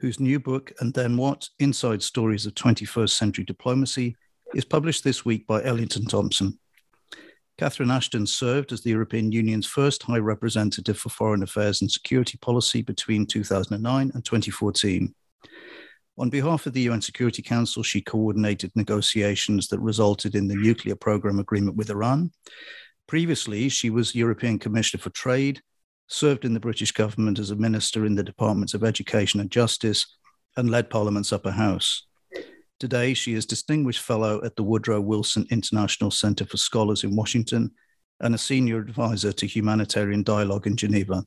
whose new book, And Then What? Inside Stories of 21st Century Diplomacy, is published this week by Elliott and Thompson. Catherine Ashton served as the European Union's first High Representative for Foreign Affairs and Security Policy between 2009 and 2014. On behalf of the UN Security Council, she coordinated negotiations that resulted in the nuclear program agreement with Iran. Previously, she was European Commissioner for Trade, served in the British government as a minister in the Departments of Education and Justice, and led Parliament's upper house. Today, she is Distinguished Fellow at the Woodrow Wilson International Center for Scholars in Washington and a Senior Advisor to Humanitarian Dialogue in Geneva.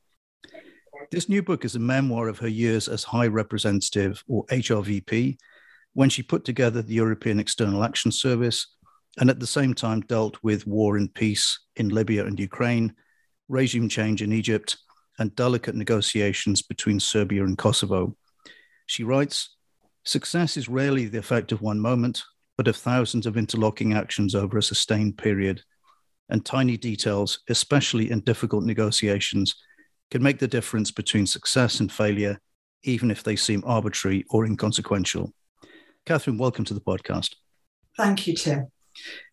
This new book is a memoir of her years as High Representative, or HRVP, when she put together the European External Action Service and at the same time dealt with war and peace in Libya and Ukraine, regime change in Egypt, and delicate negotiations between Serbia and Kosovo. She writes Success is rarely the effect of one moment, but of thousands of interlocking actions over a sustained period. And tiny details, especially in difficult negotiations, can make the difference between success and failure, even if they seem arbitrary or inconsequential. Catherine, welcome to the podcast. Thank you, Tim.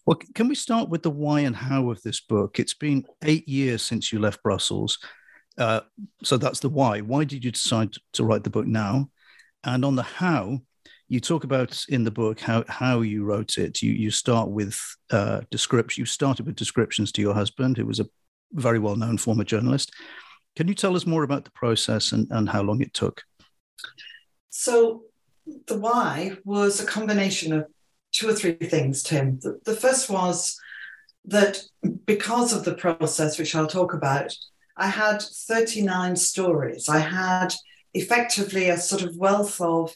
Well, can we start with the why and how of this book? It's been eight years since you left Brussels. Uh, so that's the why. Why did you decide to write the book now? And on the how, you talk about in the book how, how you wrote it. You, you start with uh, description. You started with descriptions to your husband, who was a very well known former journalist. Can you tell us more about the process and, and how long it took? So, the why was a combination of two or three things, Tim. The, the first was that because of the process, which I'll talk about, I had 39 stories. I had effectively a sort of wealth of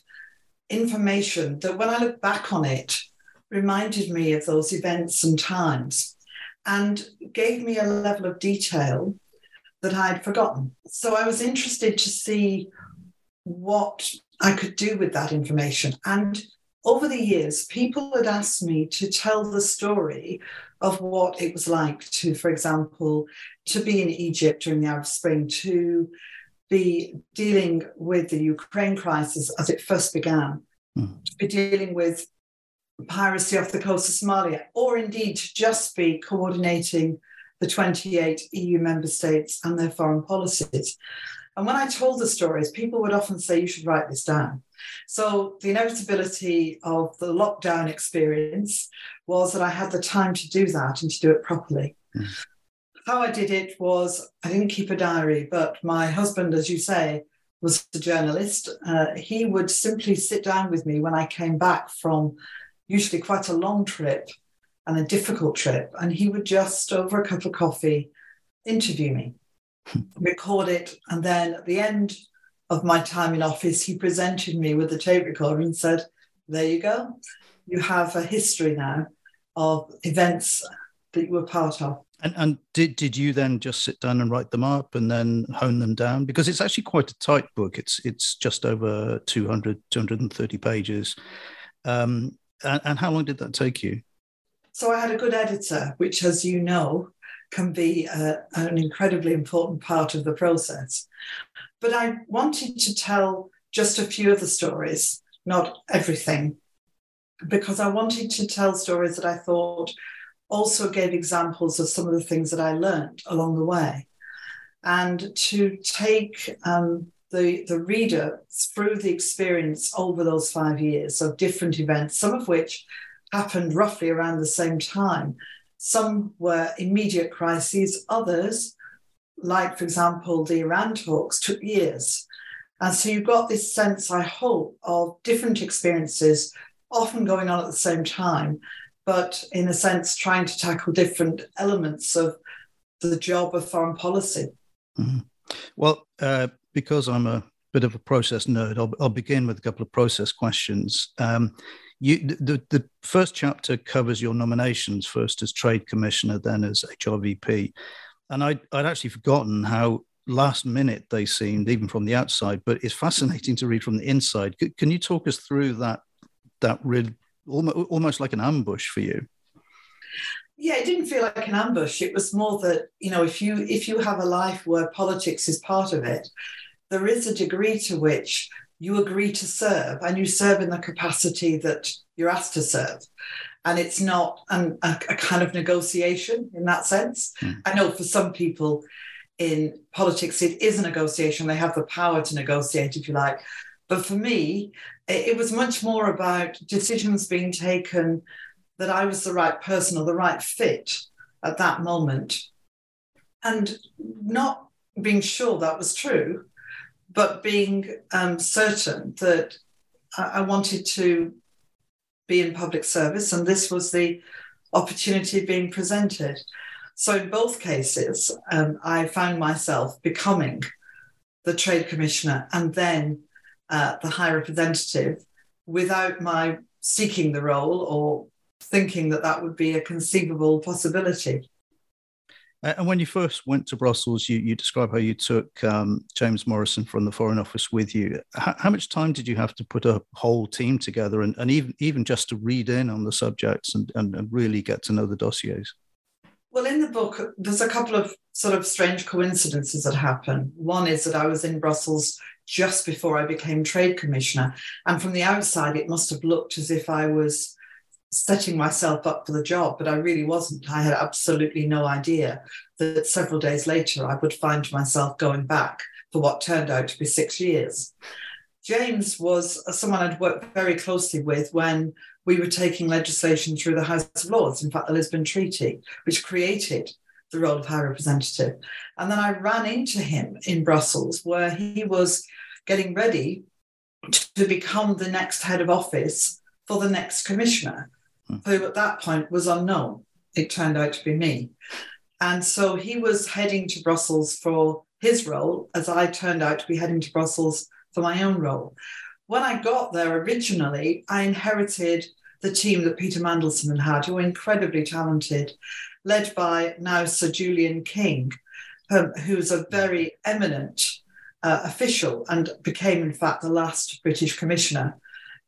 information that when I look back on it, reminded me of those events and times and gave me a level of detail that I'd forgotten. So I was interested to see what I could do with that information. And over the years, people had asked me to tell the story of what it was like to, for example, to be in Egypt during the Arab Spring, to be dealing with the Ukraine crisis as it first began, mm. to be dealing with piracy off the coast of Somalia, or indeed to just be coordinating the 28 EU member states and their foreign policies. And when I told the stories, people would often say, You should write this down. So the inevitability of the lockdown experience was that I had the time to do that and to do it properly. Mm. How I did it was I didn't keep a diary, but my husband, as you say, was a journalist. Uh, he would simply sit down with me when I came back from usually quite a long trip and a difficult trip, and he would just, over a cup of coffee, interview me, hmm. record it, and then at the end of my time in office, he presented me with a tape recorder and said, There you go. You have a history now of events that you were part of. And, and did, did you then just sit down and write them up and then hone them down? Because it's actually quite a tight book. It's it's just over 200, 230 pages. Um, and, and how long did that take you? So I had a good editor, which, as you know, can be uh, an incredibly important part of the process. But I wanted to tell just a few of the stories, not everything, because I wanted to tell stories that I thought also gave examples of some of the things that I learned along the way. And to take um, the, the reader through the experience over those five years of different events, some of which happened roughly around the same time. Some were immediate crises, others, like, for example, the Iran talks, took years. And so you've got this sense, I hope, of different experiences often going on at the same time, but in a sense, trying to tackle different elements of the job of foreign policy. Mm-hmm. Well, uh, because I'm a bit of a process nerd, I'll, I'll begin with a couple of process questions. Um, you, the, the first chapter covers your nominations, first as Trade Commissioner, then as HRVP. And I'd, I'd actually forgotten how last minute they seemed, even from the outside, but it's fascinating to read from the inside. C- can you talk us through that, that really, almost, almost like an ambush for you? yeah it didn't feel like an ambush it was more that you know if you if you have a life where politics is part of it there is a degree to which you agree to serve and you serve in the capacity that you're asked to serve and it's not an, a, a, kind of negotiation in that sense mm. i know for some people in politics it is a negotiation they have the power to negotiate if you like but for me it, it was much more about decisions being taken that I was the right person or the right fit at that moment. And not being sure that was true, but being um, certain that I-, I wanted to be in public service, and this was the opportunity being presented. So, in both cases, um, I found myself becoming the trade commissioner and then uh, the high representative without my seeking the role or thinking that that would be a conceivable possibility. And when you first went to Brussels, you, you describe how you took um, James Morrison from the Foreign Office with you. How, how, much time did you have to put a whole team together and, and even, even just to read in on the subjects and, and, and really get to know the dossiers? Well, in the book, there's a couple of sort of strange coincidences that happen. One is that I was in Brussels just before I became Trade Commissioner. And from the outside, it must have looked as if I was setting myself up for the job, but I really wasn't. I had absolutely no idea that several days later I would find myself going back for what turned out to be six years. James was someone I'd worked very closely with when we were taking legislation through the House of Lords, in fact, the Lisbon Treaty, which created the role of High Representative. And then I ran into him in Brussels, where he was getting ready to become the next head of office for the next commissioner who at that point was unknown. It turned out to be me. And so he was heading to Brussels for his role, as I turned out to be heading to Brussels for my own role. When I got there originally, I inherited the team that Peter Mandelson had, who were incredibly talented, led by now Sir Julian King, um, who's a very eminent uh, official and became, in fact, the last British commissioner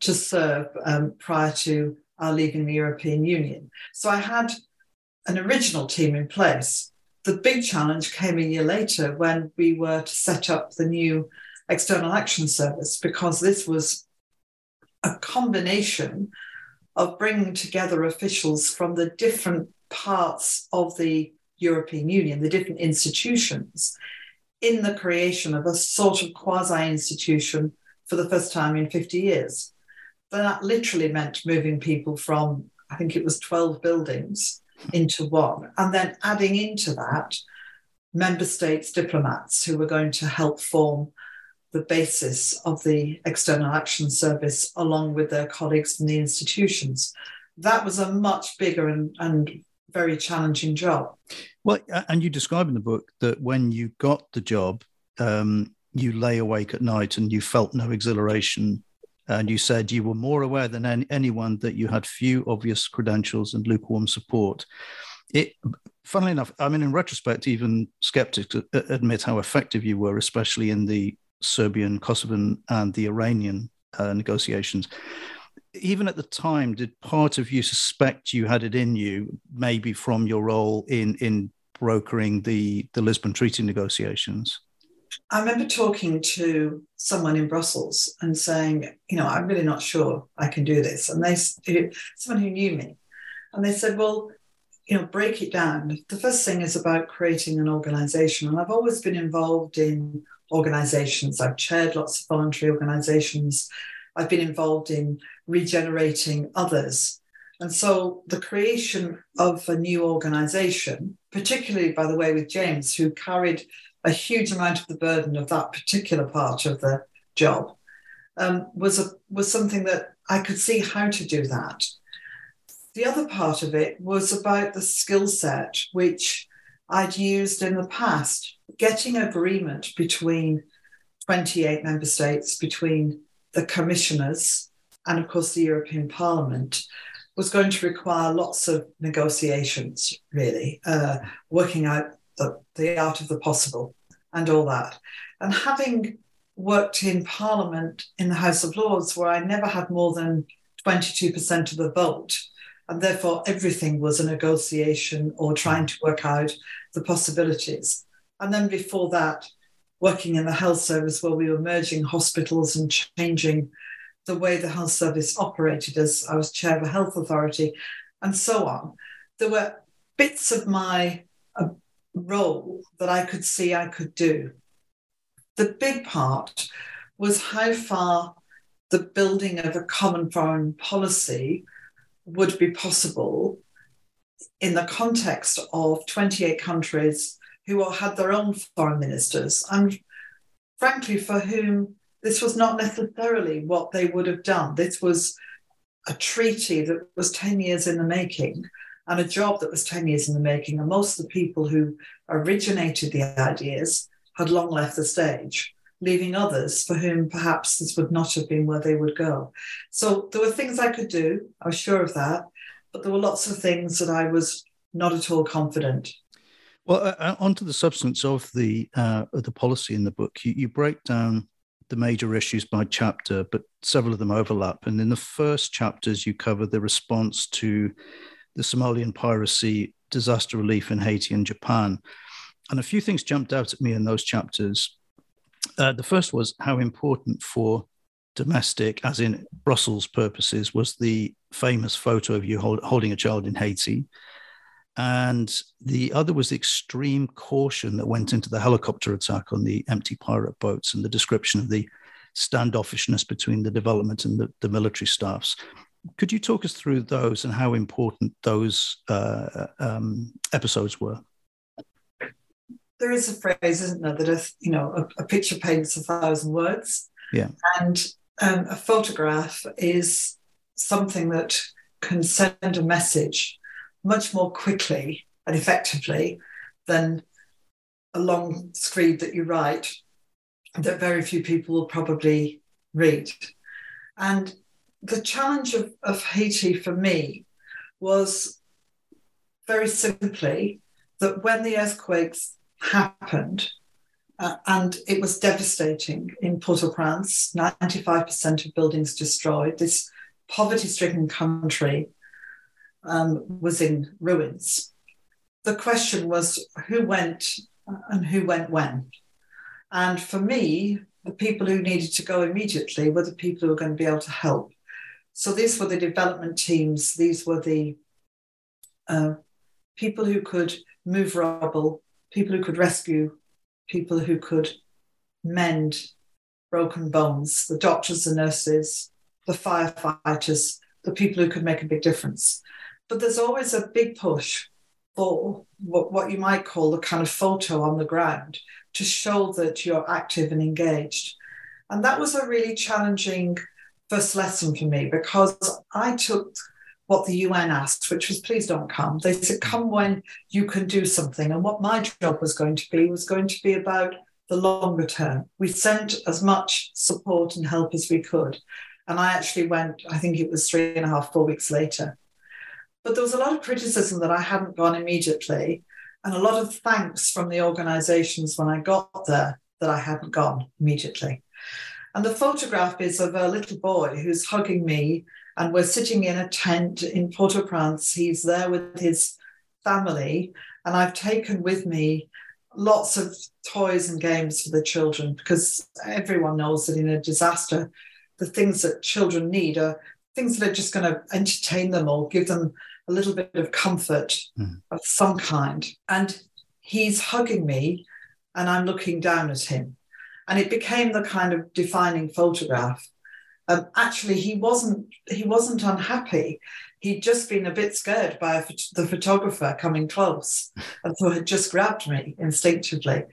to serve um, prior to are leaving the European Union. So I had an original team in place. The big challenge came a year later when we were to set up the new External Action Service because this was a combination of bringing together officials from the different parts of the European Union, the different institutions, in the creation of a sort of quasi institution for the first time in 50 years that literally meant moving people from, I think it was 12 buildings into one, and then adding into that member states diplomats who were going to help form the basis of the External Action Service along with their colleagues from the institutions. That was a much bigger and, and very challenging job. Well, and you describe in the book that when you got the job, um, you lay awake at night and you felt no exhilaration and you said you were more aware than any, anyone that you had few obvious credentials and lukewarm support. It, funnily enough, I mean, in retrospect, even skeptics admit how effective you were, especially in the Serbian, Kosovan, and the Iranian uh, negotiations. Even at the time, did part of you suspect you had it in you, maybe from your role in in brokering the the Lisbon Treaty negotiations? I remember talking to someone in Brussels and saying, you know, I'm really not sure I can do this. And they, someone who knew me, and they said, well, you know, break it down, the first thing is about creating an organization. And I've always been involved in organizations. I've chaired lots of voluntary organizations. I've been involved in regenerating others. And so the creation of a new organization, particularly, by the way, with James, who carried a huge amount of the burden of that particular part of the job, um, was, a, was something that I could see how to do that. The other part of it was about the skill set, which I'd used in the past, getting agreement between 28 member states, between the commissioners, and of course the European Parliament was going to require lots of negotiations, really, uh, working out the, the art of the possible and all that. And having worked in Parliament in the House of Lords, where I never had more than 22% of the vote, and therefore everything was a negotiation or trying to work out the possibilities. And then before that, working in the health service, where we were merging hospitals and changing the way the health service operated as I was chair of a health authority, and so on. There were bits of my uh, role that I could see I could do. The big part was how far the building of a common foreign policy would be possible in the context of 28 countries who all had their own foreign ministers and frankly for whom this was not necessarily what they would have done. This was a treaty that was 10 years in the making and a job that was 10 years in the making. And most of the people who originated the ideas had long left the stage, leaving others for whom perhaps this would not have been where they would go. So there were things I could do, I was sure of that, but there were lots of things that I was not at all confident. Well, uh, uh onto the substance of the uh, of the policy in the book, you, you break down the major issues by chapter, but several of them overlap. And in the first chapters, you cover the response to the Somalian piracy, disaster relief in Haiti and Japan. And a few things jumped out at me in those chapters. Uh, the first was how important for domestic, as in Brussels purposes, was the famous photo of you hold, holding a child in Haiti. And the other was the extreme caution that went into the helicopter attack on the empty pirate boats and the description of the standoffishness between the development and the, the military staffs. Could you talk us through those and how important those uh, um, episodes were? There is a phrase, isn't there, that a, you know a, a picture paints a thousand words. Yeah, and um, a photograph is something that can send a message much more quickly and effectively than a long screed that you write that very few people will probably read. And the challenge of, of Haiti for me was very simply that when the earthquakes happened, uh, and it was devastating in Port au Prince, 95% of buildings destroyed, this poverty stricken country um, was in ruins. The question was who went and who went when. And for me, the people who needed to go immediately were the people who were going to be able to help. So these were the development teams, these were the uh, people who could move rubble, people who could rescue, people who could mend broken bones, the doctors, the nurses, the firefighters, the people who could make a big difference. But there's always a big push for what, what you might call the kind of photo on the ground to show that you're active and engaged. And that was a really challenging first lesson for me because I took what the UN asked, which was please don't come. They said, come when you can do something. And what my job was going to be was going to be about the longer term. We sent as much support and help as we could. And I actually went, I think it was three and a half, four weeks later. But there was a lot of criticism that I hadn't gone immediately, and a lot of thanks from the organizations when I got there that I hadn't gone immediately. And the photograph is of a little boy who's hugging me, and we're sitting in a tent in Port au Prince. He's there with his family, and I've taken with me lots of toys and games for the children because everyone knows that in a disaster, the things that children need are things that are just going to entertain them or give them a little bit of comfort Mm. of some kind. And he's hugging me, and I'm looking down at him. And it became the kind of defining photograph. Um, actually, he wasn't he wasn't unhappy. He'd just been a bit scared by a the photographer coming close, and so had just grabbed me instinctively.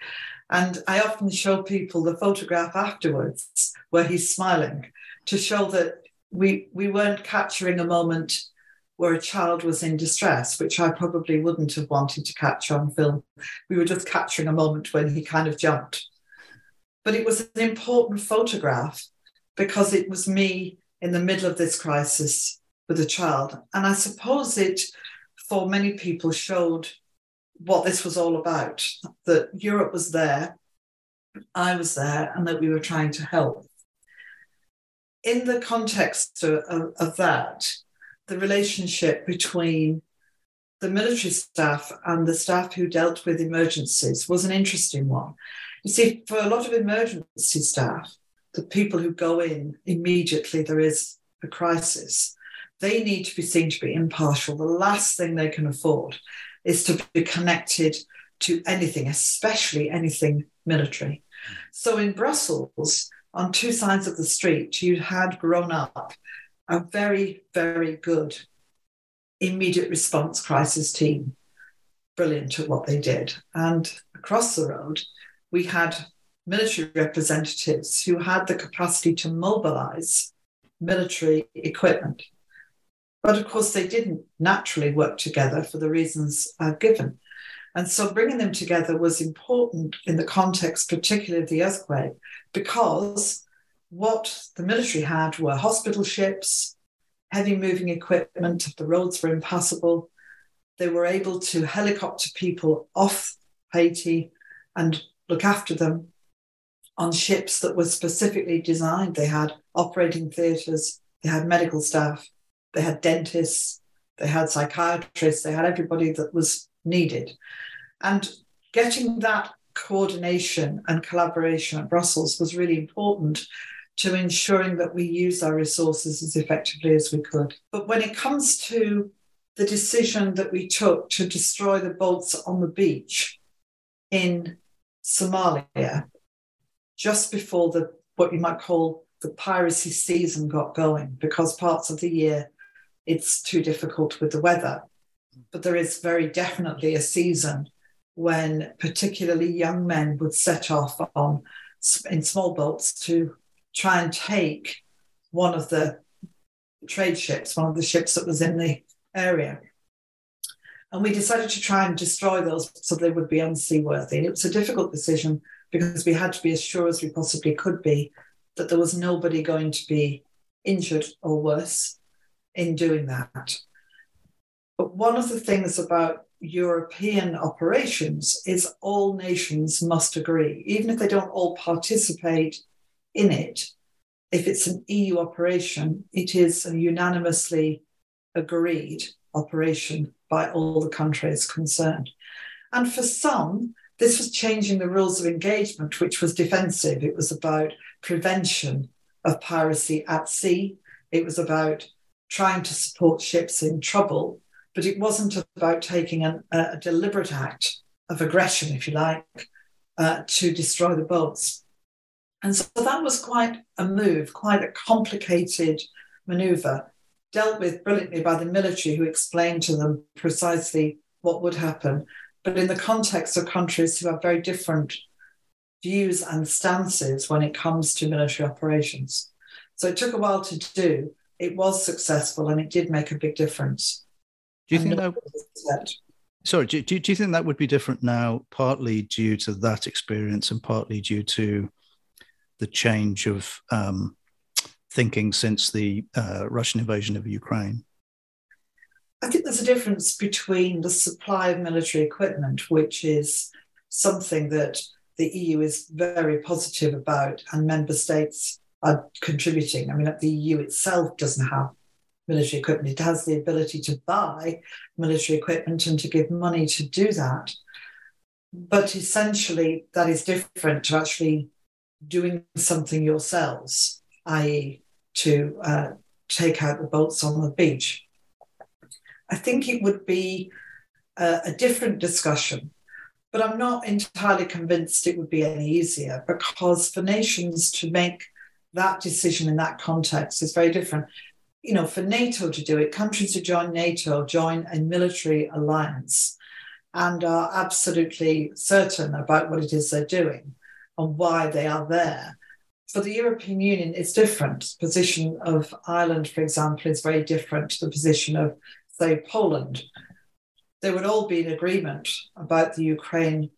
And I often show people the photograph afterwards where he's smiling to show that we we weren't capturing a moment where a child was in distress, which I probably wouldn't have wanted to capture on film. We were just capturing a moment when he kind of jumped. But it was an important photograph because it was me in the middle of this crisis with a child. And I suppose it, for many people, showed what this was all about that Europe was there, I was there, and that we were trying to help. In the context of, of, of that, the relationship between the military staff and the staff who dealt with emergencies was an interesting one. You see, for a lot of emergency staff, the people who go in immediately, there is a crisis. They need to be seen to be impartial. The last thing they can afford is to be connected to anything, especially anything military. So in Brussels, on two sides of the street, you had grown up a very, very good immediate response crisis team, brilliant at what they did. And across the road, we had military representatives who had the capacity to mobilize military equipment. But of course, they didn't naturally work together for the reasons I've given. And so bringing them together was important in the context, particularly of the earthquake, because what the military had were hospital ships, heavy moving equipment, the roads were impassable. They were able to helicopter people off Haiti and look after them on ships that were specifically designed. They had operating theatres, they had medical staff, they had dentists, they had psychiatrists, they had everybody that was needed. And getting that coordination and collaboration at Brussels was really important to ensuring that we use our resources as effectively as we could. But when it comes to the decision that we took to destroy the boats on the beach in Somalia, just before the what you might call the piracy season got going, because parts of the year it's too difficult with the weather. But there is very definitely a season when particularly young men would set off on in small boats to try and take one of the trade ships, one of the ships that was in the area. And we decided to try and destroy those so they would be unseaworthy. And it was a difficult decision because we had to be as sure as we possibly could be that there was nobody going to be injured or worse in doing that. But one of the things about European operations is all nations must agree, even if they don't all participate in it. If it's an EU operation, it is unanimously agreed operation by all the countries concerned. And for some, this was changing the rules of engagement, which was defensive. It was about prevention of piracy at sea. It was about trying to support ships in trouble, but it wasn't about taking an, a deliberate act of aggression, if you like, uh, to destroy the boats. And so that was quite a move, quite a complicated maneuver, dealt with brilliantly by the military, who explained to them precisely what would happen. But in the context of countries who have very different views and stances when it comes to military operations. So it took a while to do. It was successful and it did make a big difference. Do you think that? Sorry, do, do, do you think that would be different now, partly due to that experience and partly due to the change of um, thinking since the uh, Russian invasion of Ukraine? I think there's a difference between the supply of military equipment, which is something that the EU is very positive about, and member states are contributing. I mean, the EU itself doesn't have military equipment, it has the ability to buy military equipment and to give money to do that. But essentially, that is different to actually doing something yourselves, i.e., to uh, take out the boats on the beach. I think it would be a, a different discussion. But I'm not entirely convinced it would be any easier because for nations to make that decision in that context is very different. You know, for NATO to do it, countries who join NATO join a military alliance and are absolutely certain about what it is they're doing and why they are there. For the European Union, it's different. The position of Ireland, for example, is very different to the position of, say, Poland. They would all be in agreement about the Ukraine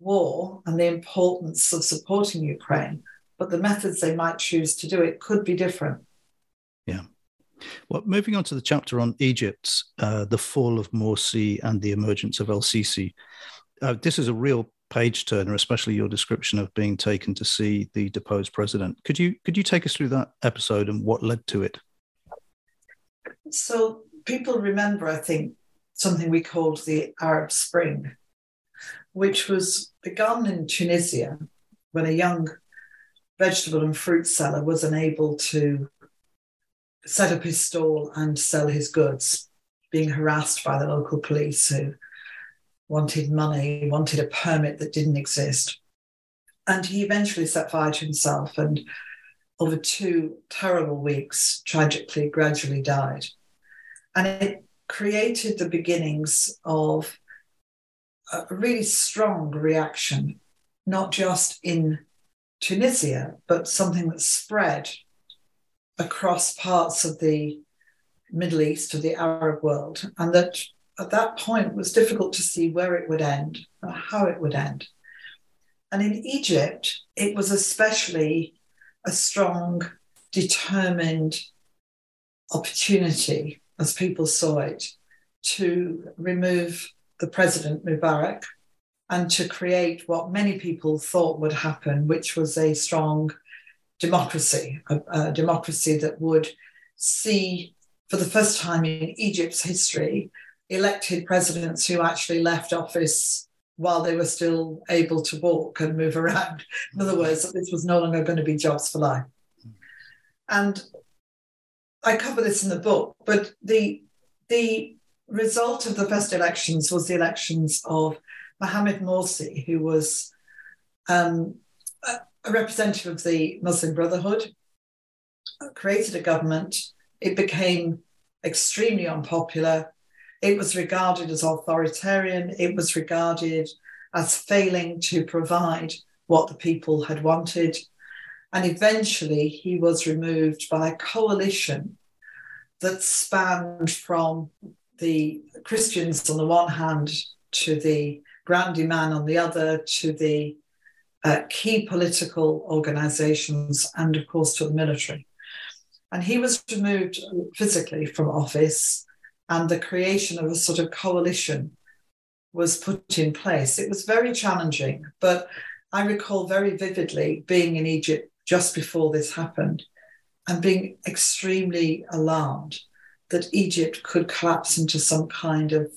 war and the importance of supporting Ukraine, but the methods they might choose to do it could be different. Yeah. Well, moving on to the chapter on Egypt, uh, the fall of Morsi and the emergence of El Sisi. Uh, this is a real page turner, especially your description of being taken to see the deposed president. Could you could you take us through that episode and what led to it? So people remember, I think, something we called the Arab Spring, which was begun in Tunisia when a young vegetable and fruit seller was unable to set up his stall and sell his goods, being harassed by the local police who wanted money, wanted a permit that didn't exist. And he eventually set fire to himself and over two terrible weeks, tragically, gradually died. And it created the beginnings of a really strong reaction, not just in Tunisia, but something that spread across parts of the Middle East, of the Arab world, and that at that point it was difficult to see where it would end or how it would end. And in Egypt, it was especially a strong, determined opportunity, as people saw it, to remove the president Mubarak and to create what many people thought would happen, which was a strong democracy, a, a democracy that would see, for the first time in Egypt's history, elected presidents who actually left office while they were still able to walk and move around. In other words, this was no longer going to be jobs for life. And I cover this in the book, but the the result of the first elections was the elections of Mohamed Morsi, who was um, a representative of the Muslim Brotherhood, created a government. It became extremely unpopular. It was regarded as authoritarian. It was regarded as failing to provide what the people had wanted. And eventually he was removed by a coalition that spanned from the Christians on the one hand to the Grand Imam on the other to the uh, key political organizations and, of course, to the military. And he was removed physically from office and the creation of a sort of coalition was put in place. It was very challenging, but I recall very vividly being in Egypt just before this happened and being extremely alarmed that Egypt could collapse into some kind of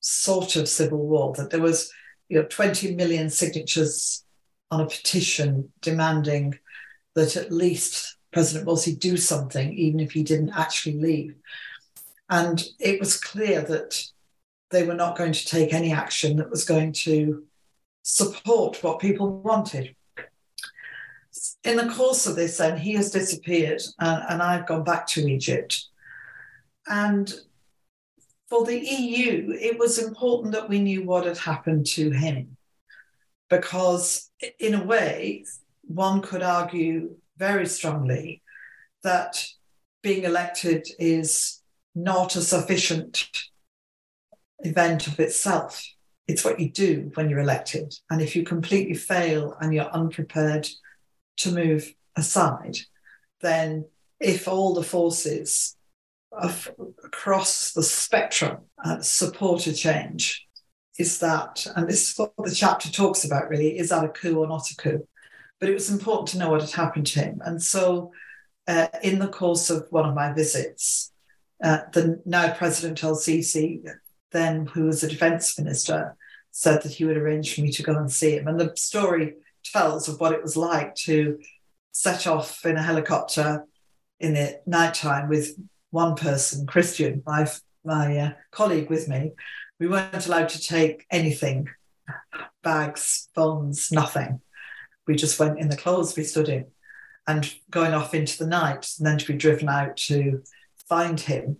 sort of civil war, that there was you know 20 million signatures on a petition demanding that at least President Morsi do something, even if he didn't actually leave. And it was clear that they were not going to take any action that was going to support what people wanted. In the course of this, then, he has disappeared, and, and I've gone back to Egypt. And for the EU, it was important that we knew what had happened to him, because in a way, one could argue very strongly that being elected is not a sufficient event of itself. It's what you do when you're elected. And if you completely fail and you're unprepared to move aside, then if all the forces of, across the spectrum uh, support a change, is that, and this is what the chapter talks about really, is that a coup or not a coup? But it was important to know what had happened to him. And so, uh, in the course of one of my visits, uh, the now President El Sisi, then who was the defense minister, said that he would arrange for me to go and see him. And the story tells of what it was like to set off in a helicopter in the nighttime with one person, Christian, my my uh, colleague with me, we weren't allowed to take anything bags, phones, nothing. We just went in the clothes we stood in and going off into the night, and then to be driven out to find him,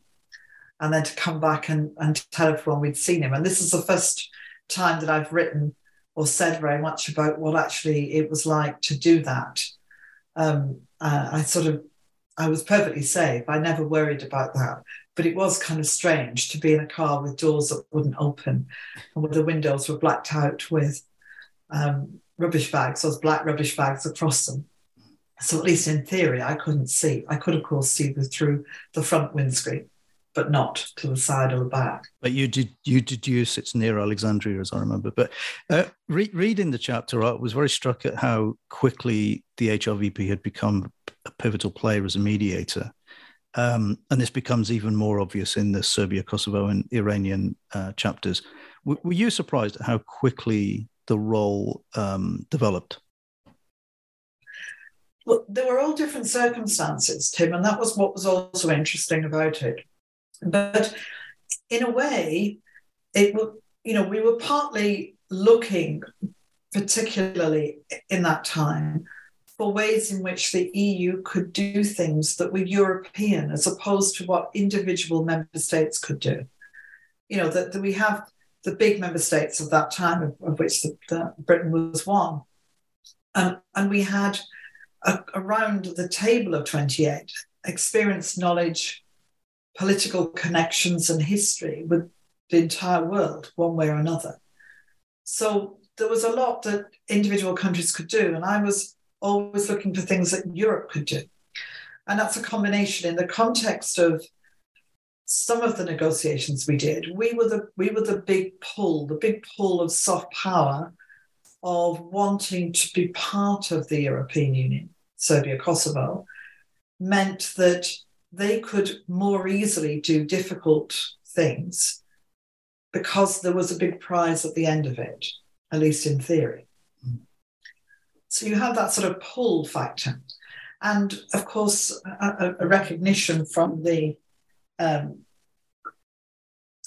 and then to come back and, and tell everyone we'd seen him. And this is the first time that I've written or said very much about what actually it was like to do that. Um, uh, I sort of, I was perfectly safe. I never worried about that. But it was kind of strange to be in a car with doors that wouldn't open and where the windows were blacked out with um, rubbish bags, those black rubbish bags across them. So at least in theory, I couldn't see. I could, of course, see through the front windscreen, but not to the side or the back. But you did you deduce it's near Alexandria, as I remember. But uh, re- reading the chapter, I was very struck at how quickly the HRVP had become a pivotal player as a mediator. Um, and this becomes even more obvious in the Serbia, Kosovo, and Iranian uh, chapters. W- were you surprised at how quickly the role um, developed? Well, there were all different circumstances, Tim, and that was what was also interesting about it. But in a way, it you know we were partly looking, particularly in that time, for ways in which the EU could do things that were European as opposed to what individual member states could do. You know that, that we have the big member states of that time, of, of which the, the Britain was one, um, and we had around the table of 28 experience, knowledge, political connections, and history with the entire world, one way or another. So there was a lot that individual countries could do. And I was always looking for things that Europe could do. And that's a combination in the context of some of the negotiations we did. We were the we were the big pull, the big pull of soft power of wanting to be part of the European Union, Serbia, Kosovo, meant that they could more easily do difficult things because there was a big prize at the end of it, at least in theory. So you have that sort of pull factor. And of course, a, a recognition from the um,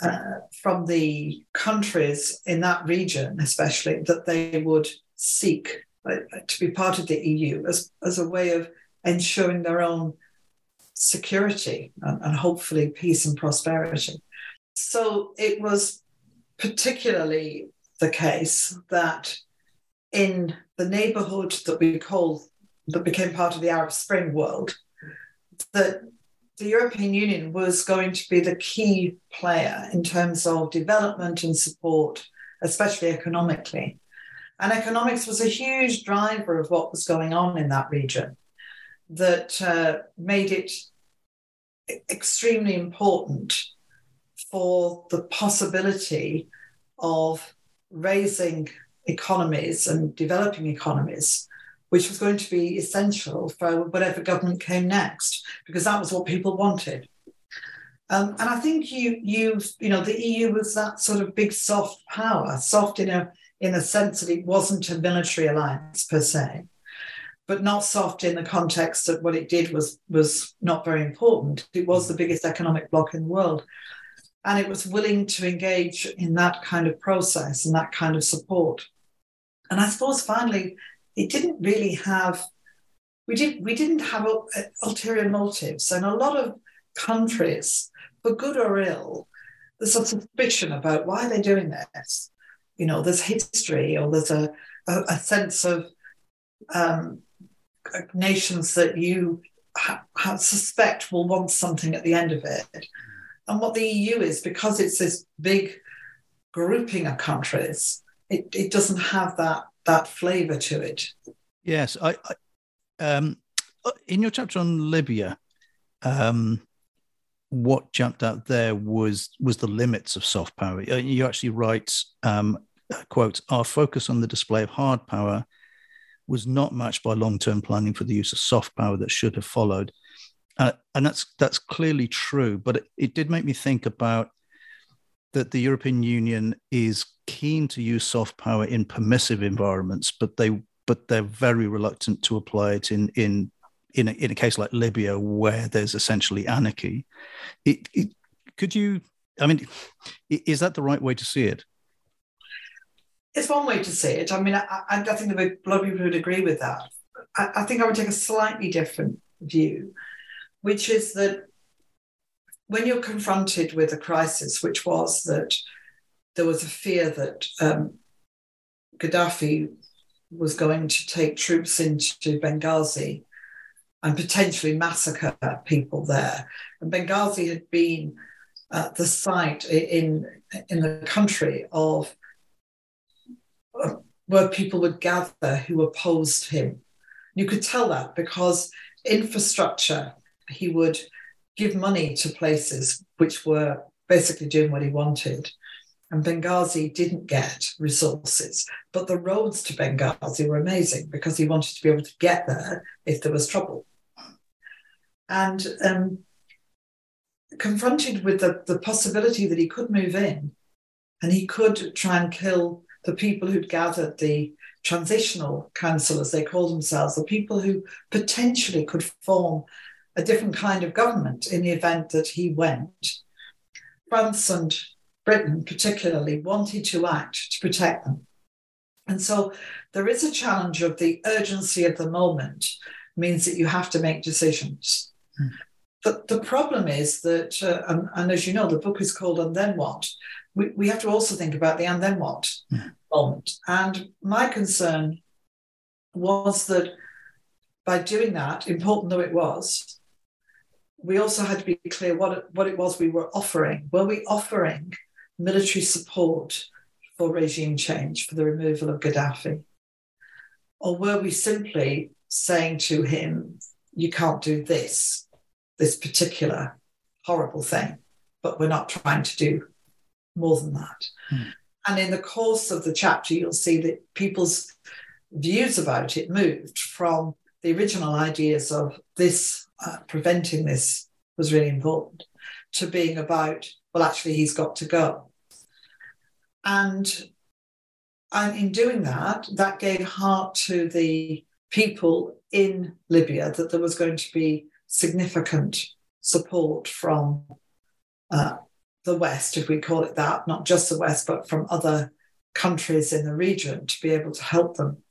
uh, from the countries in that region, especially, that they would seek uh, to be part of the EU as, as a way of ensuring their own security and, and hopefully peace and prosperity. So it was particularly the case that in the neighborhood that we call that became part of the Arab Spring world, that the European Union was going to be the key player in terms of development and support, especially economically. And economics was a huge driver of what was going on in that region that uh, made it extremely important for the possibility of raising economies and developing economies, which was going to be essential for whatever government came next, because that was what people wanted. Um, and I think you, you, you know, the EU was that sort of big soft power, soft in a in a sense that it wasn't a military alliance per se, but not soft in the context that what it did was was not very important. It was the biggest economic bloc in the world, and it was willing to engage in that kind of process and that kind of support. And I suppose finally, it didn't really have we did we didn't have ulterior motives, and a lot of countries, for good or ill, there's a suspicion about why are they're doing this. You know, there's history, or there's a a, a sense of um, nations that you ha- ha- suspect will want something at the end of it. And what the EU is, because it's this big grouping of countries, it, it doesn't have that that flavor to it. Yes, I, I um, in your chapter on Libya, um, what jumped out there was was the limits of soft power. Uh, you actually write, um, "quote Our focus on the display of hard power was not matched by long-term planning for the use of soft power that should have followed," uh, and that's that's clearly true. But it, it did make me think about that the European Union is keen to use soft power in permissive environments, but they but they're very reluctant to apply it in in in a, in a case like Libya where there's essentially anarchy. It, it, could you I mean, is that the right way to see it? It's one way to see it. I mean, I, I think a lot of people would agree with that. I, I think I would take a slightly different view, which is that when you're confronted with a crisis, which was that there was a fear that um, Gaddafi was going to take troops into Benghazi and potentially massacre people there. And Benghazi had been uh, the site in in the country of uh, where people would gather who opposed him. You could tell that because infrastructure, he would give money to places which were basically doing what he wanted. And Benghazi didn't get resources, but the roads to Benghazi were amazing because he wanted to be able to get there if there was trouble. And um, confronted with the, the possibility that he could move in and he could try and kill the people who'd gathered the transitional council, as they call themselves, the people who potentially could form a different kind of government in the event that he went. France and Britain, particularly, wanted to act to protect them. And so there is a challenge of the urgency of the moment, means that you have to make decisions. Mm. But the problem is that, uh, and, and, as you know, the book is called And Then What? We, we have to also think about the and then what mm. moment. And my concern was that by doing that, important though it was, we also had to be clear what it, what it was we were offering. Were we offering military support for regime change, for the removal of Gaddafi? Or were we simply saying to him, you can't do this, this particular horrible thing, but we're not trying to do more than that? Mm. And in the course of the chapter, you'll see that people's views about it moved from the original ideas of this, uh, preventing this was really important, to being about, well, actually, he's got to go. And, and in doing that, that gave heart to the people in Libya that there was going to be significant support from uh, the West, if we call it that, not just the West, but from other countries in the region to be able to help them.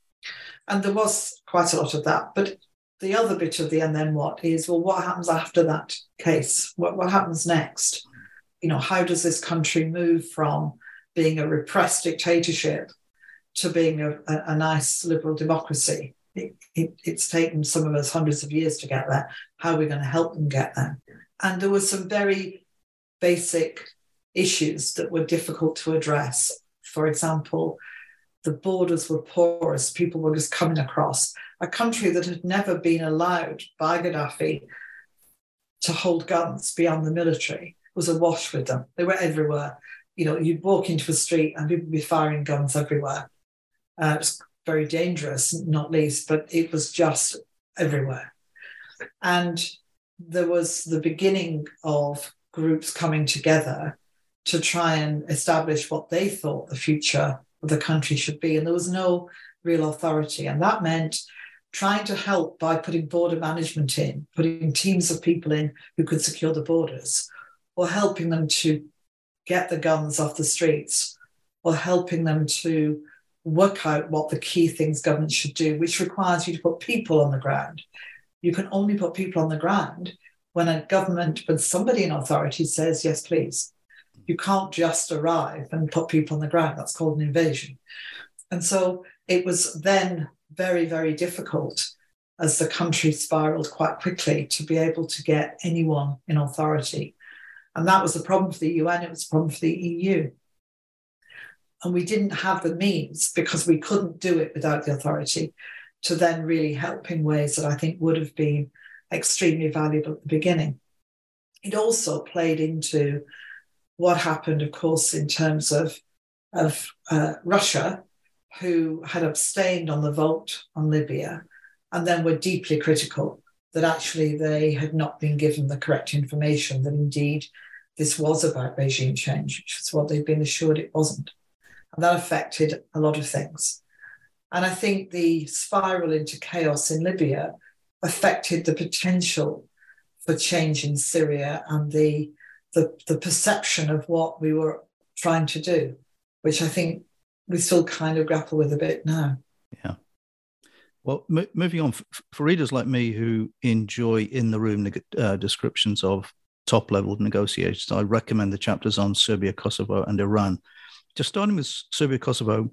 And there was quite a lot of that. But the other bit of the and then what is, well, what happens after that case? What, what happens next? You know, how does this country move from being a repressed dictatorship to being a, a, a nice liberal democracy? It, it, it's taken some of us hundreds of years to get there. How are we going to help them get there? And there were some very basic issues that were difficult to address. For example, the borders were porous, people were just coming across. A country that had never been allowed by Gaddafi to hold guns beyond the military was awash with them. They were everywhere. You know, you'd walk into a street and people would be firing guns everywhere. Uh, it was very dangerous, not least, but it was just everywhere. And there was the beginning of groups coming together to try and establish what they thought the future of the country should be. And there was no real authority. And that meant trying to help by putting border management in, putting teams of people in who could secure the borders, or helping them to get the guns off the streets, or helping them to work out what the key things government should do, which requires you to put people on the ground. You can only put people on the ground when a government, when somebody in authority says, yes, please. You can't just arrive and put people on the ground. That's called an invasion. And so it was then very, very difficult as the country spiraled quite quickly to be able to get anyone in authority. And that was the problem for the UN, it was a problem for the EU. And we didn't have the means because we couldn't do it without the authority to then really help in ways that I think would have been extremely valuable at the beginning. It also played into what happened, of course, in terms of, of uh, Russia, who had abstained on the vote on Libya and then were deeply critical that actually they had not been given the correct information, that indeed this was about regime change, which is what they'd been assured it wasn't. And that affected a lot of things. And I think the spiral into chaos in Libya affected the potential for change in Syria and the, the, the perception of what we were trying to do, which I think we still kind of grapple with a bit now. Yeah. Well, m- moving on, f- for readers like me who enjoy in the room uh, descriptions of top level negotiations, I recommend the chapters on Serbia, Kosovo, and Iran. Just starting with Serbia, Kosovo,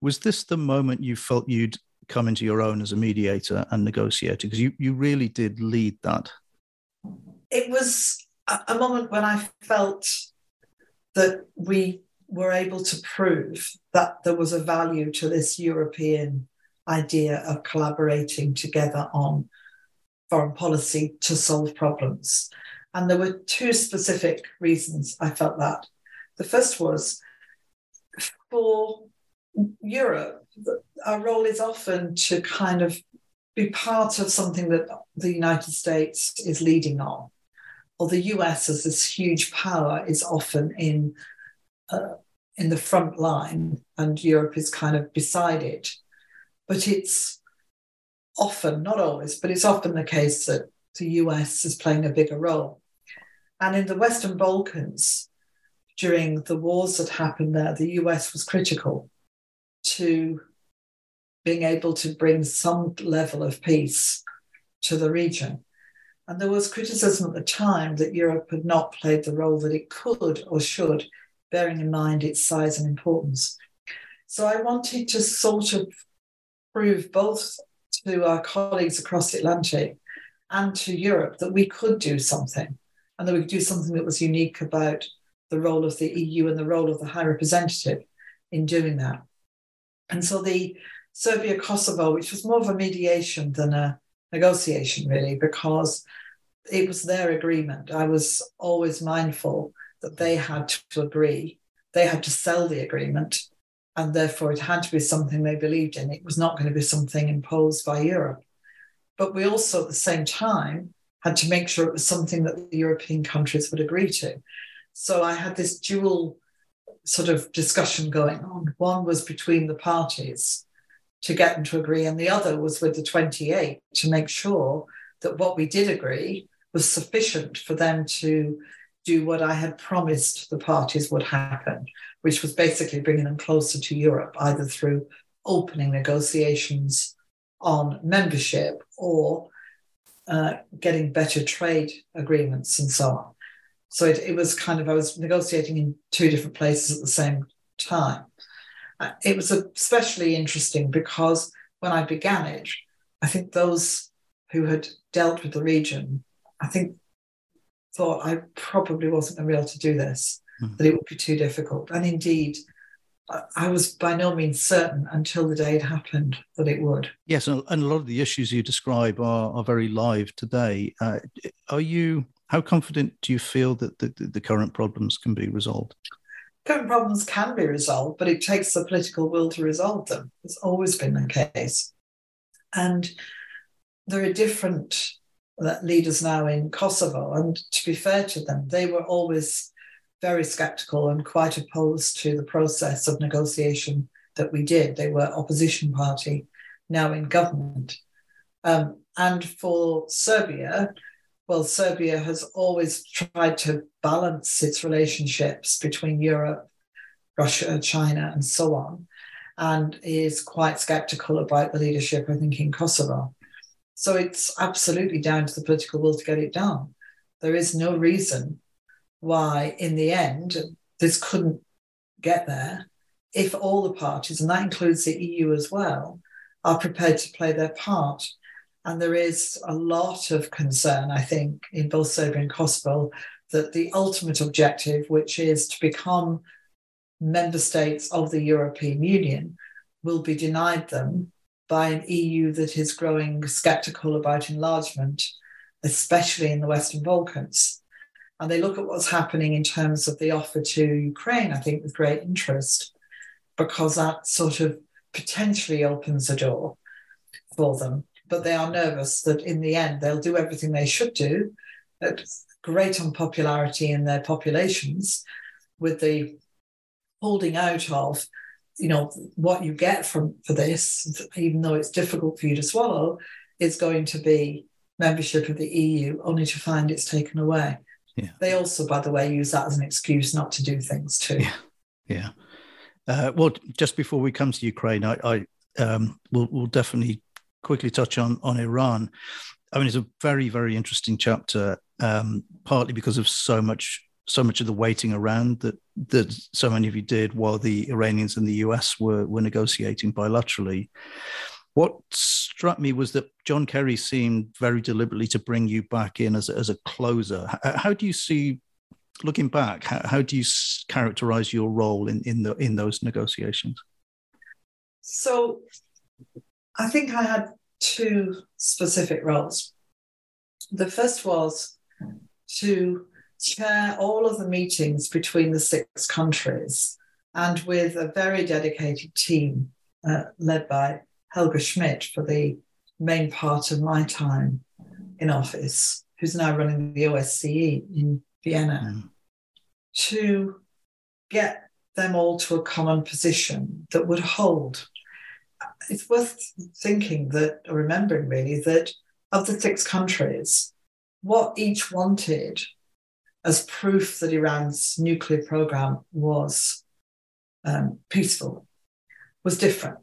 was this the moment you felt you'd come into your own as a mediator and negotiator? Because you, you really did lead that. It was a moment when I felt that we were able to prove that there was a value to this European idea of collaborating together on foreign policy to solve problems. And there were two specific reasons I felt that. The first was for Europe, our role is often to kind of be part of something that the United States is leading on, or the US as this huge power is often in uh, in the front line, and Europe is kind of beside it. But it's often, not always, but it's often the case that the US is playing a bigger role. And in the Western Balkans, during the wars that happened there, the US was critical to being able to bring some level of peace to the region. And there was criticism at the time that Europe had not played the role that it could or should, bearing in mind its size and importance. So I wanted to sort of prove both to our colleagues across the Atlantic and to Europe that we could do something and that we could do something that was unique about the role of the EU and the role of the High Representative in doing that. And so the Serbia Kosovo, which was more of a mediation than a negotiation, really, because it was their agreement. I was always mindful that they had to agree, they had to sell the agreement, and therefore it had to be something they believed in. It was not going to be something imposed by Europe. But we also, at the same time, had to make sure it was something that the European countries would agree to. So I had this dual sort of discussion going on. One was between the parties to get them to agree, and the other was with the 28 to make sure that what we did agree was sufficient for them to do what I had promised the parties would happen, which was basically bringing them closer to Europe, either through opening negotiations on membership or uh, getting better trade agreements and so on. So it, it was kind of, I was negotiating in two different places at the same time. Uh, it was especially interesting because when I began it, I think those who had dealt with the region, I think thought I probably wasn't going to be able to do this, mm. that it would be too difficult. And indeed, I was by no means certain until the day it happened that it would. Yes, and a lot of the issues you describe are, are very live today. Uh, are you how confident do you feel that the, the current problems can be resolved? Current problems can be resolved, but it takes the political will to resolve them. It's always been the case. And there are different leaders now in Kosovo. And to be fair to them, they were always very skeptical and quite opposed to the process of negotiation that we did. They were opposition party, now in government. Um, and for Serbia, well, Serbia has always tried to balance its relationships between Europe, Russia, China, and so on, and is quite skeptical about the leadership, I think, in Kosovo. So it's absolutely down to the political will to get it done. There is no reason why, in the end, this couldn't get there if all the parties, and that includes the EU as well, are prepared to play their part. And there is a lot of concern, I think, in both Serbia and Kosovo that the ultimate objective, which is to become member states of the European Union, will be denied them by an EU that is growing skeptical about enlargement, especially in the Western Balkans. And they look at what's happening in terms of the offer to Ukraine, I think, with great interest, because that sort of potentially opens a door for them but they are nervous that in the end they'll do everything they should do at great unpopularity in their populations with the holding out of you know what you get from for this even though it's difficult for you to swallow is going to be membership of the EU only to find it's taken away Yeah. They also, by the way, use that as an excuse not to do things too. Yeah. Yeah. Uh, well, just before we come to Ukraine, I, I um, will we'll definitely quickly touch on on Iran. I mean, it's a very very interesting chapter, um, partly because of so much so much of the waiting around that that so many of you did while the Iranians and the US were were negotiating bilaterally. What struck me was that John Kerry seemed very deliberately to bring you back in as a, as a closer. How, how do you see, looking back, how, how do you characterize your role in in the in those negotiations? So, I think I had two specific roles. The first was to chair all of the meetings between the six countries and with a very dedicated team uh, led by Helga Schmid for the main part of my time in office, who's now running the OSCE in Vienna, mm. to get them all to a common position that would hold. It's worth thinking that, or remembering really, that of the six countries, what each wanted as proof that Iran's nuclear program was um, peaceful was different.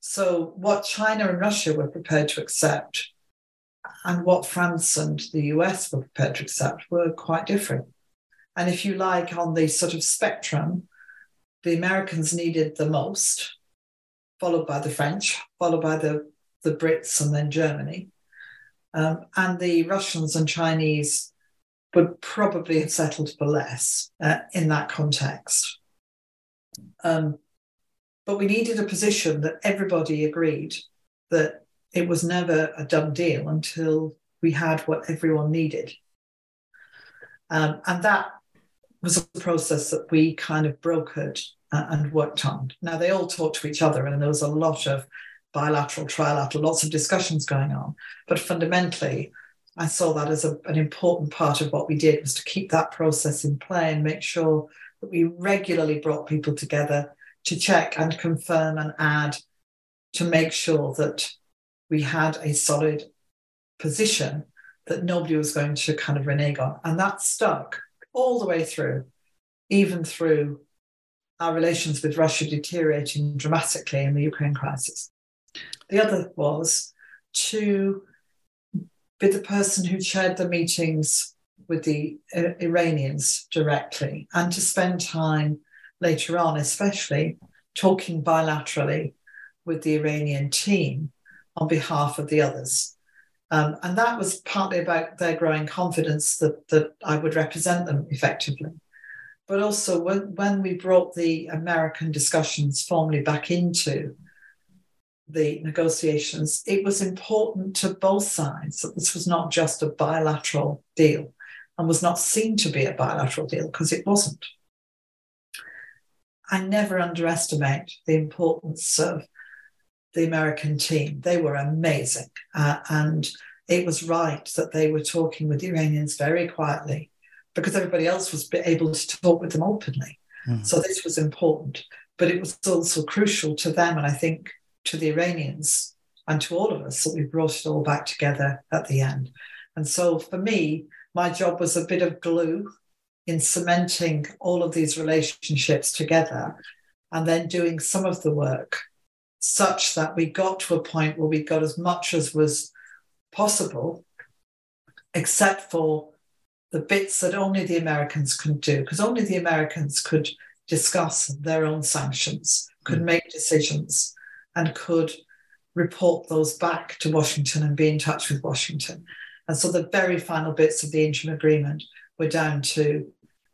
So, what China and Russia were prepared to accept and what France and the US were prepared to accept were quite different. And if you like, on the sort of spectrum, the Americans needed the most, followed by the French, followed by the, the Brits, and then Germany. Um, and the Russians and Chinese would probably have settled for less uh, in that context. Um, but we needed a position that everybody agreed that it was never a done deal until we had what everyone needed. Um, and that was a process that we kind of brokered uh, and worked on. Now, they all talked to each other, and there was a lot of bilateral, trilateral, lots of discussions going on. But fundamentally, I saw that as a, an important part of what we did was to keep that process in play and make sure that we regularly brought people together to check and confirm and add to make sure that we had a solid position that nobody was going to kind of renege on. And that stuck all the way through, even through our relations with Russia deteriorating dramatically in the Ukraine crisis. The other was to be the person who chaired the meetings with the Iranians directly and to spend time later on, especially talking bilaterally with the Iranian team on behalf of the others. Um, and that was partly about their growing confidence that, that I would represent them effectively. But also, when, when we brought the American discussions formally back into the negotiations, it was important to both sides that this was not just a bilateral deal and was not seen to be a bilateral deal because it wasn't. I never underestimate the importance of the American team. They were amazing. Uh, and it was right that they were talking with the Iranians very quietly because everybody else was able to talk with them openly. Mm. So this was important. But it was also crucial to them. And I think to the Iranians and to all of us that we brought it all back together at the end. And so for me, my job was a bit of glue in cementing all of these relationships together and then doing some of the work such that we got to a point where we got as much as was possible, except for the bits that only the Americans could do, because only the Americans could discuss their own sanctions, could mm. make decisions and could report those back to Washington and be in touch with Washington. And so the very final bits of the interim agreement were down to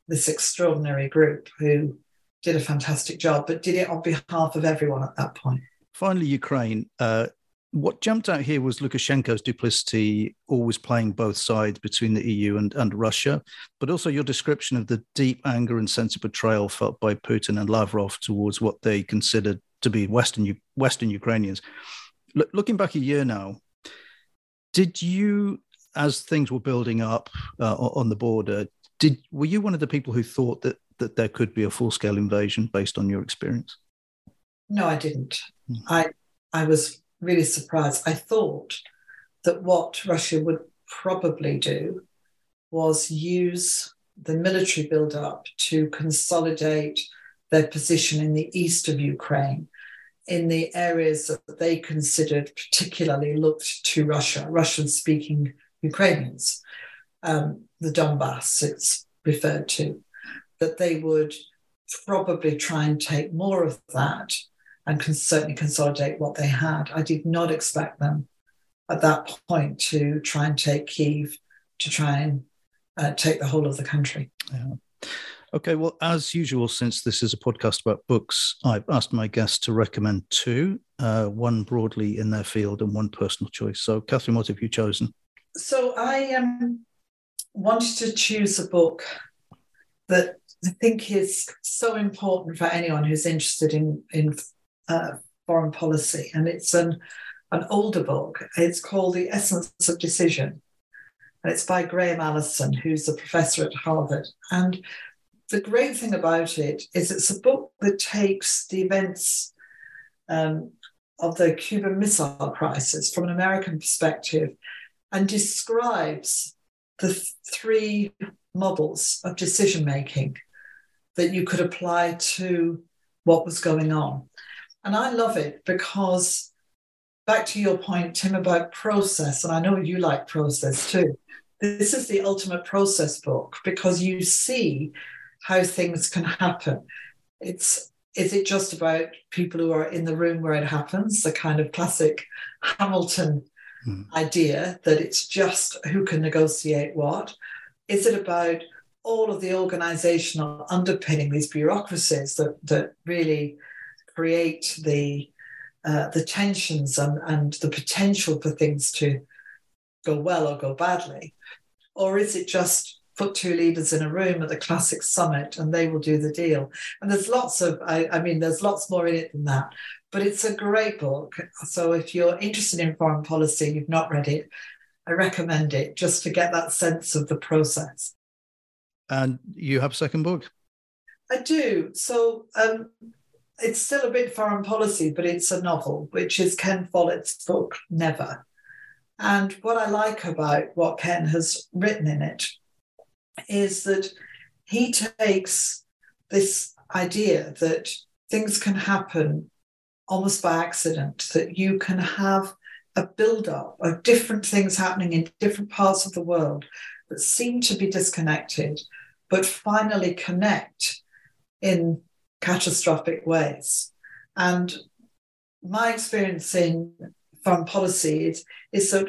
this extraordinary group who did a fantastic job, but did it on behalf of everyone at that point. Finally, Ukraine. Uh, what jumped out here was Lukashenko's duplicity, always playing both sides between the EU and, and Russia, but also your description of the deep anger and sense of betrayal felt by Putin and Lavrov towards what they considered to be Western Western Ukrainians. L- looking back a year now, did you, as things were building up uh, on the border, did were you one of the people who thought that that there could be a full scale invasion based on your experience? No, I didn't. Hmm. I I was really surprised. I thought that what Russia would probably do was use the military build-up to consolidate their position in the east of Ukraine, in the areas that they considered particularly looked to Russia, Russian-speaking Ukrainians, um, the Donbass it's referred to, that they would probably try and take more of that and can certainly consolidate what they had. I did not expect them at that point to try and take Kiev, to try and uh, take the whole of the country. Yeah. Okay, well, as usual, since this is a podcast about books, I've asked my guests to recommend two, uh, one broadly in their field and one personal choice. So, Catherine, what have you chosen? So, I um, wanted to choose a book that I think is so important for anyone who's interested in, in uh, foreign policy. And it's an, an older book. It's called The Essence of Decision. And it's by Graham Allison, who's a professor at Harvard. And the great thing about it is it's a book that takes the events um, of the Cuban Missile Crisis from an American perspective and describes the th- three models of decision making that you could apply to what was going on. And I love it because, back to your point, Tim, about process, and I know you like process too. This is the ultimate process book because you see how things can happen. It's is it just about people who are in the room where it happens, the kind of classic Hamilton mm. idea that it's just who can negotiate what? Is it about all of the organizational underpinning, these bureaucracies that, that really create the uh, the tensions and, and the potential for things to go well or go badly? Or is it just put two leaders in a room at the classic summit and they will do the deal? And there's lots of, I, I mean, there's lots more in it than that. But it's a great book. So if you're interested in foreign policy, you've not read it, I recommend it just to get that sense of the process. And you have a second book? I do. So um, it's still a bit foreign policy, but it's a novel, which is Ken Follett's book, Never. And what I like about what Ken has written in it is that he takes this idea that things can happen almost by accident, that you can have a build-up of different things happening in different parts of the world that seem to be disconnected, but finally connect in catastrophic ways. And my experience in foreign policy is, is that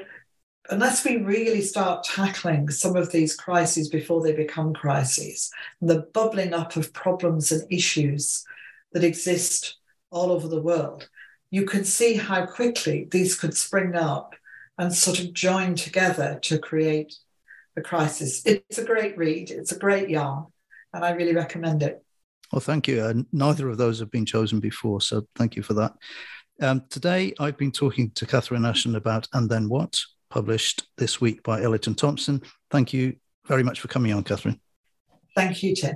unless we really start tackling some of these crises before they become crises, the bubbling up of problems and issues that exist all over the world, you can see how quickly these could spring up and sort of join together to create a crisis. It's a great read, it's a great yarn, and I really recommend it. Well, thank you. Uh, neither of those have been chosen before, so thank you for that. Um, today, I've been talking to Catherine Ashton about And Then What, published this week by Elliott and Thompson. Thank you very much for coming on, Catherine. Thank you, Tim.